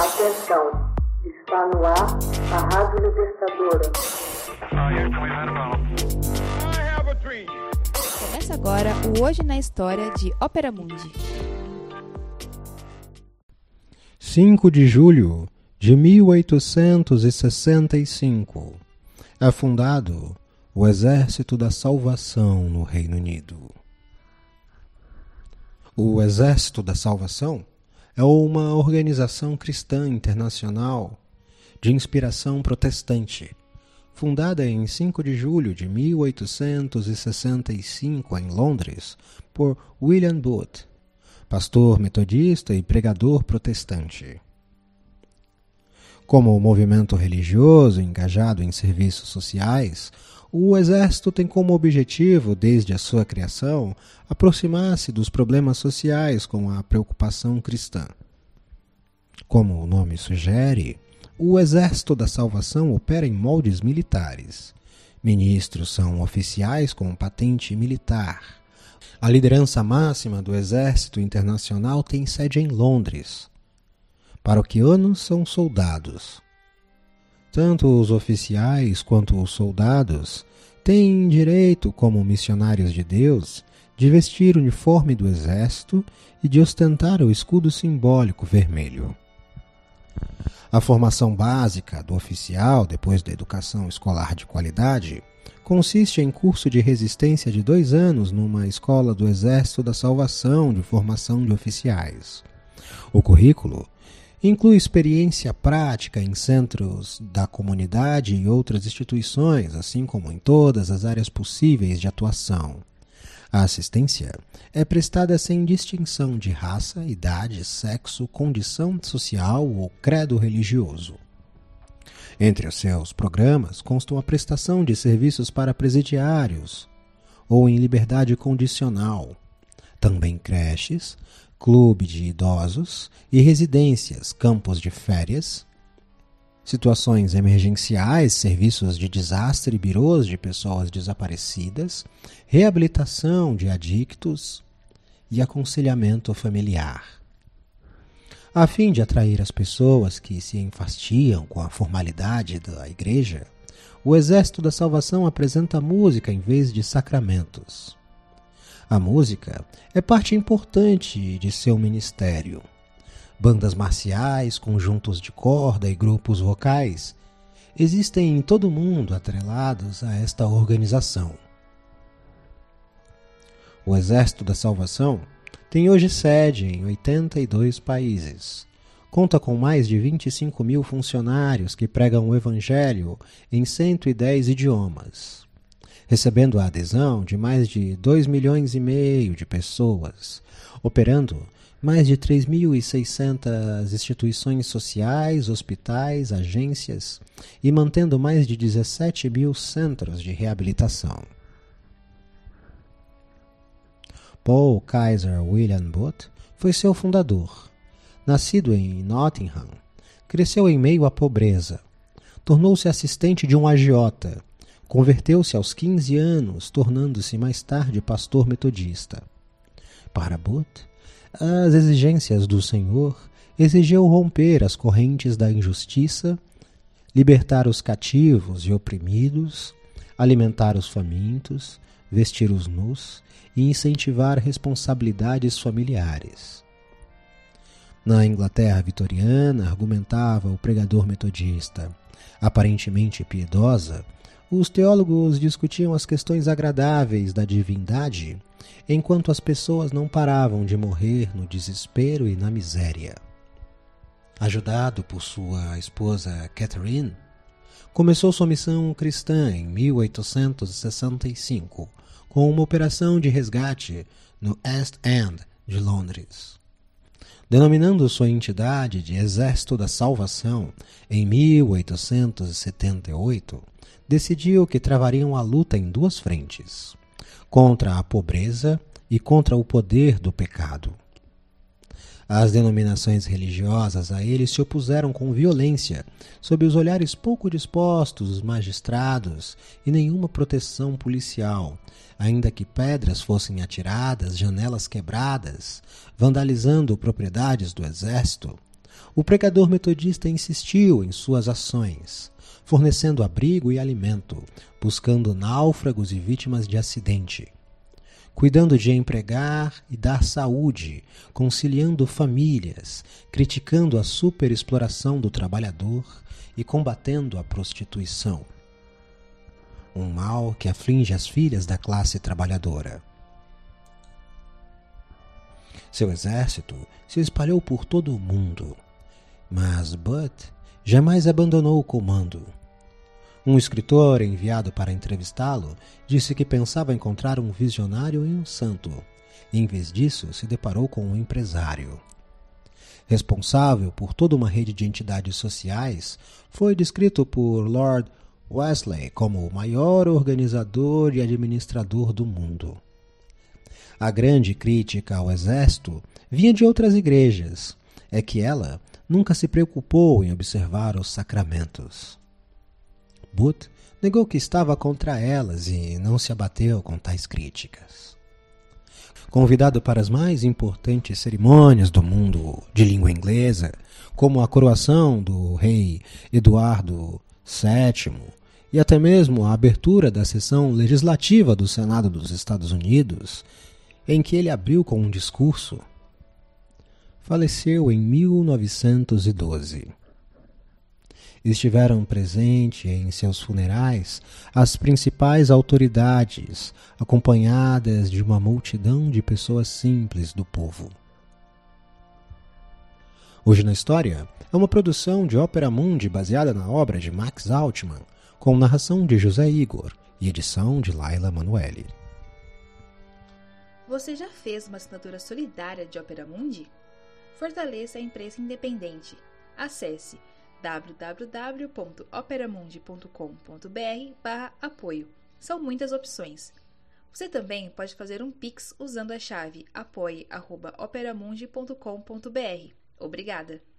Atenção, está no ar a Rádio Libertadora. Começa agora o Hoje na História de Ópera Mundi. 5 de julho de 1865 é fundado o Exército da Salvação no Reino Unido. O Exército da Salvação é uma organização cristã internacional de inspiração protestante, fundada em 5 de julho de 1865 em Londres por William Booth, pastor metodista e pregador protestante. Como movimento religioso engajado em serviços sociais, o Exército tem como objetivo, desde a sua criação, aproximar-se dos problemas sociais com a preocupação cristã. Como o nome sugere, o Exército da Salvação opera em moldes militares. Ministros são oficiais com patente militar. A liderança máxima do Exército Internacional tem sede em Londres. Paroquianos são soldados. Tanto os oficiais quanto os soldados têm direito, como missionários de Deus, de vestir o uniforme do exército e de ostentar o escudo simbólico vermelho. A formação básica do oficial, depois da educação escolar de qualidade, consiste em curso de resistência de dois anos numa escola do Exército da Salvação de formação de oficiais. O currículo Inclui experiência prática em centros da comunidade e outras instituições, assim como em todas as áreas possíveis de atuação. A assistência é prestada sem distinção de raça, idade, sexo, condição social ou credo religioso. Entre os seus programas constam a prestação de serviços para presidiários ou em liberdade condicional, também creches, clube de idosos e residências, campos de férias, situações emergenciais, serviços de desastre, birôs de pessoas desaparecidas, reabilitação de adictos e aconselhamento familiar. A fim de atrair as pessoas que se enfastiam com a formalidade da igreja, o Exército da Salvação apresenta música em vez de sacramentos. A música é parte importante de seu ministério. Bandas marciais, conjuntos de corda e grupos vocais existem em todo o mundo atrelados a esta organização. O Exército da Salvação tem hoje sede em 82 países. Conta com mais de 25 mil funcionários que pregam o Evangelho em 110 idiomas recebendo a adesão de mais de 2 milhões e meio de pessoas, operando mais de 3.600 instituições sociais, hospitais, agências e mantendo mais de 17 mil centros de reabilitação. Paul Kaiser William Booth foi seu fundador. Nascido em Nottingham, cresceu em meio à pobreza. Tornou-se assistente de um agiota Converteu-se aos 15 anos, tornando-se mais tarde pastor metodista. Para Booth, as exigências do Senhor exigiam romper as correntes da injustiça, libertar os cativos e oprimidos, alimentar os famintos, vestir os nus e incentivar responsabilidades familiares. Na Inglaterra vitoriana, argumentava o pregador metodista, aparentemente piedosa, os teólogos discutiam as questões agradáveis da divindade, enquanto as pessoas não paravam de morrer no desespero e na miséria. Ajudado por sua esposa Catherine, começou sua missão cristã em 1865 com uma operação de resgate no East End de Londres. Denominando sua entidade de Exército da Salvação em 1878, decidiu que travariam a luta em duas frentes: contra a pobreza e contra o poder do pecado. As denominações religiosas a ele se opuseram com violência, sob os olhares pouco dispostos dos magistrados e nenhuma proteção policial, ainda que pedras fossem atiradas, janelas quebradas, vandalizando propriedades do exército. O pregador metodista insistiu em suas ações, fornecendo abrigo e alimento, buscando náufragos e vítimas de acidente, cuidando de empregar e dar saúde, conciliando famílias, criticando a superexploração do trabalhador e combatendo a prostituição. Um mal que aflige as filhas da classe trabalhadora. Seu exército se espalhou por todo o mundo, mas Butt jamais abandonou o comando. Um escritor enviado para entrevistá-lo disse que pensava encontrar um visionário e um santo. E, em vez disso, se deparou com um empresário. Responsável por toda uma rede de entidades sociais, foi descrito por Lord Wesley como o maior organizador e administrador do mundo. A grande crítica ao exército vinha de outras igrejas, é que ela nunca se preocupou em observar os sacramentos. But negou que estava contra elas e não se abateu com tais críticas. Convidado para as mais importantes cerimônias do mundo de língua inglesa, como a coroação do rei Eduardo VII e até mesmo a abertura da sessão legislativa do Senado dos Estados Unidos, em que ele abriu com um discurso, faleceu em 1912. Estiveram presentes em seus funerais as principais autoridades, acompanhadas de uma multidão de pessoas simples do povo. Hoje na História é uma produção de Ópera Mundi baseada na obra de Max Altman, com narração de José Igor e edição de Laila Manuelle. Você já fez uma assinatura solidária de Ópera Mundi? Fortaleça a imprensa independente. Acesse www.operamundi.com.br/apoio. São muitas opções. Você também pode fazer um Pix usando a chave apoie.operamundi.com.br. Obrigada!